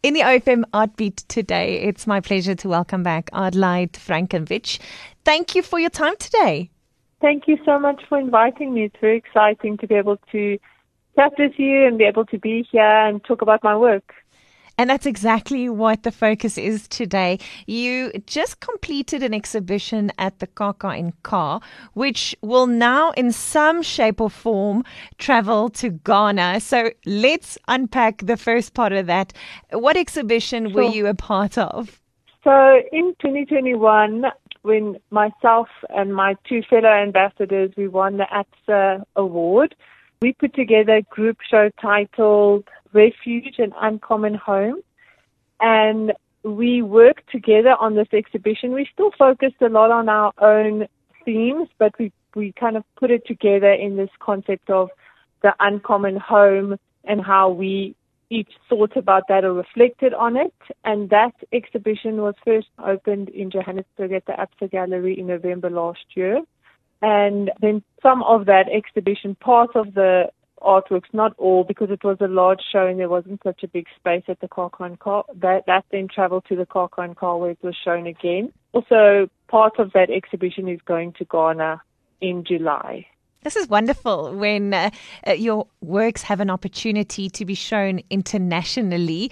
In the OFM Artbeat today, it's my pleasure to welcome back Adelheid Frackiewicz. Thank you for your time today. Thank you so much for inviting me. It's very exciting to be able to chat with you and be able to be here and talk about my work. And that's exactly what the focus is today. You just completed an exhibition at the Kaka in Ka, which will now, in some shape or form, travel to Ghana. So let's unpack the first part of that. What exhibition sure. were you a part of? So in 2021, when myself and my two fellow ambassadors, we won the Absa award, we put together a group show titled Refuge and Uncommon Home. And we worked together on this exhibition. We still focused a lot on our own themes, but we, we kind of put it together in this concept of the uncommon home and how we each thought about that or reflected on it. And that exhibition was first opened in Johannesburg at the Absa Gallery in November last year. And then some of that exhibition, part of the artworks, not all, because it was a large show and there wasn't such a big space at the Carcon Car. That, that then traveled to the Carcon Car where it was shown again. Also, part of that exhibition is going to Ghana in July. This is wonderful when uh, uh, your works have an opportunity to be shown internationally.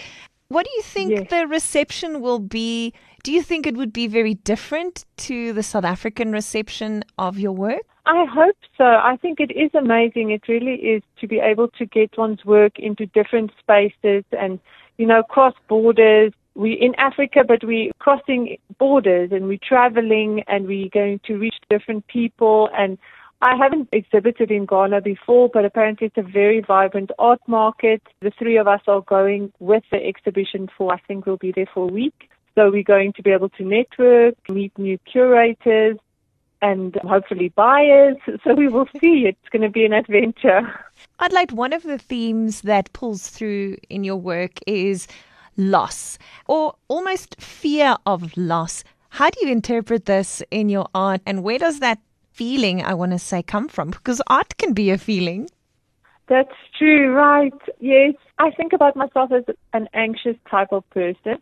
What do you think yes. the reception will be? Do you think it would be very different to the South African reception of your work? I hope so. I think it is amazing. It really is to be able to get one's work into different spaces and, you know, cross borders. We're in Africa, but we're crossing borders and we're traveling and we're going to reach different people. And I haven't exhibited in Ghana before, but apparently it's a very vibrant art market. The three of us are going with the exhibition for, I think we'll be there for a week. So we're going to be able to network, meet new curators, and hopefully buyers. So we will see. It's going to be an adventure. I'd like one of the themes that pulls through in your work is loss or almost fear of loss. How do you interpret this in your art and where does that feeling, I want to say, come from? Because art can be a feeling. That's true, right? Yes. I think about myself as an anxious type of person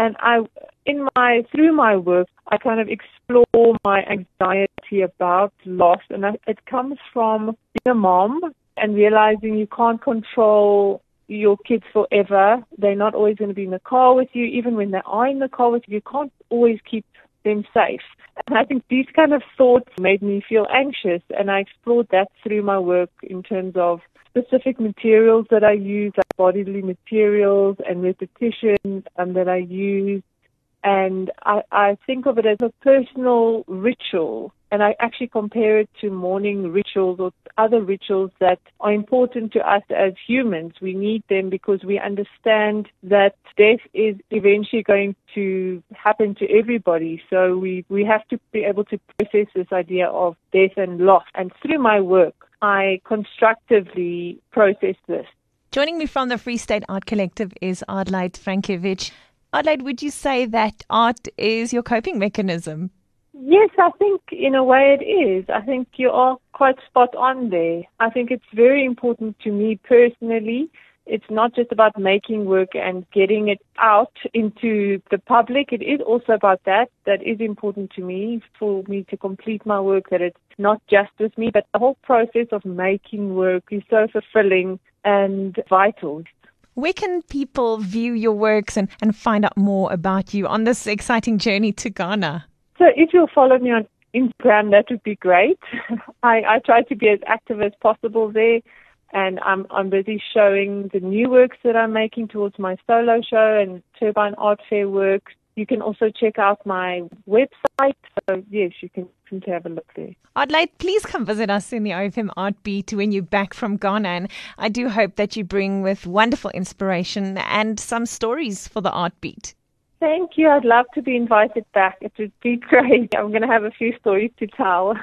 and I in my through my work I kind of explore my anxiety about loss and I, it comes from being a mom and realizing you can't control your kids forever. They're not always going to be in the car with you. Even when they are in the car with you, you can't always keep them safe. And I think these kind of thoughts made me feel anxious, and I explored that through my work in terms of specific materials that I use, bodily materials and repetition um, that I use. And I, I think of it as a personal ritual. And I actually compare it to morning rituals or other rituals that are important to us as humans. We need them because we understand that death is eventually going to happen to everybody. So we, we have to be able to process this idea of death and loss. And through my work, I constructively process this. Joining me from the Free State Art Collective is Adelheid Frackiewicz. Adelheid, would you say that art is your coping mechanism? Yes, I think in a way it is. I think you are quite spot on there. I think it's very important to me personally it's not just about making work and getting it out into the public. It is also about that. That is important to me for me to complete my work, that it's not just with me, but the whole process of making work is so fulfilling and vital. Where can people view your works and, and find out more about you on this exciting journey to Ghana? So if you'll follow me on Instagram, that would be great. I, I try to be as active as possible there and I'm I'm busy showing the new works that I'm making towards my solo show and Turbine Art Fair works. You can also check out my website. So yes, you can come to have a look there. Adelheid, please come visit us in the OFM Art Beat when you're back from Ghana. And I do hope that you bring with wonderful inspiration and some stories for the Art Beat. Thank you. I'd love to be invited back. It would be great. I'm going to have a few stories to tell.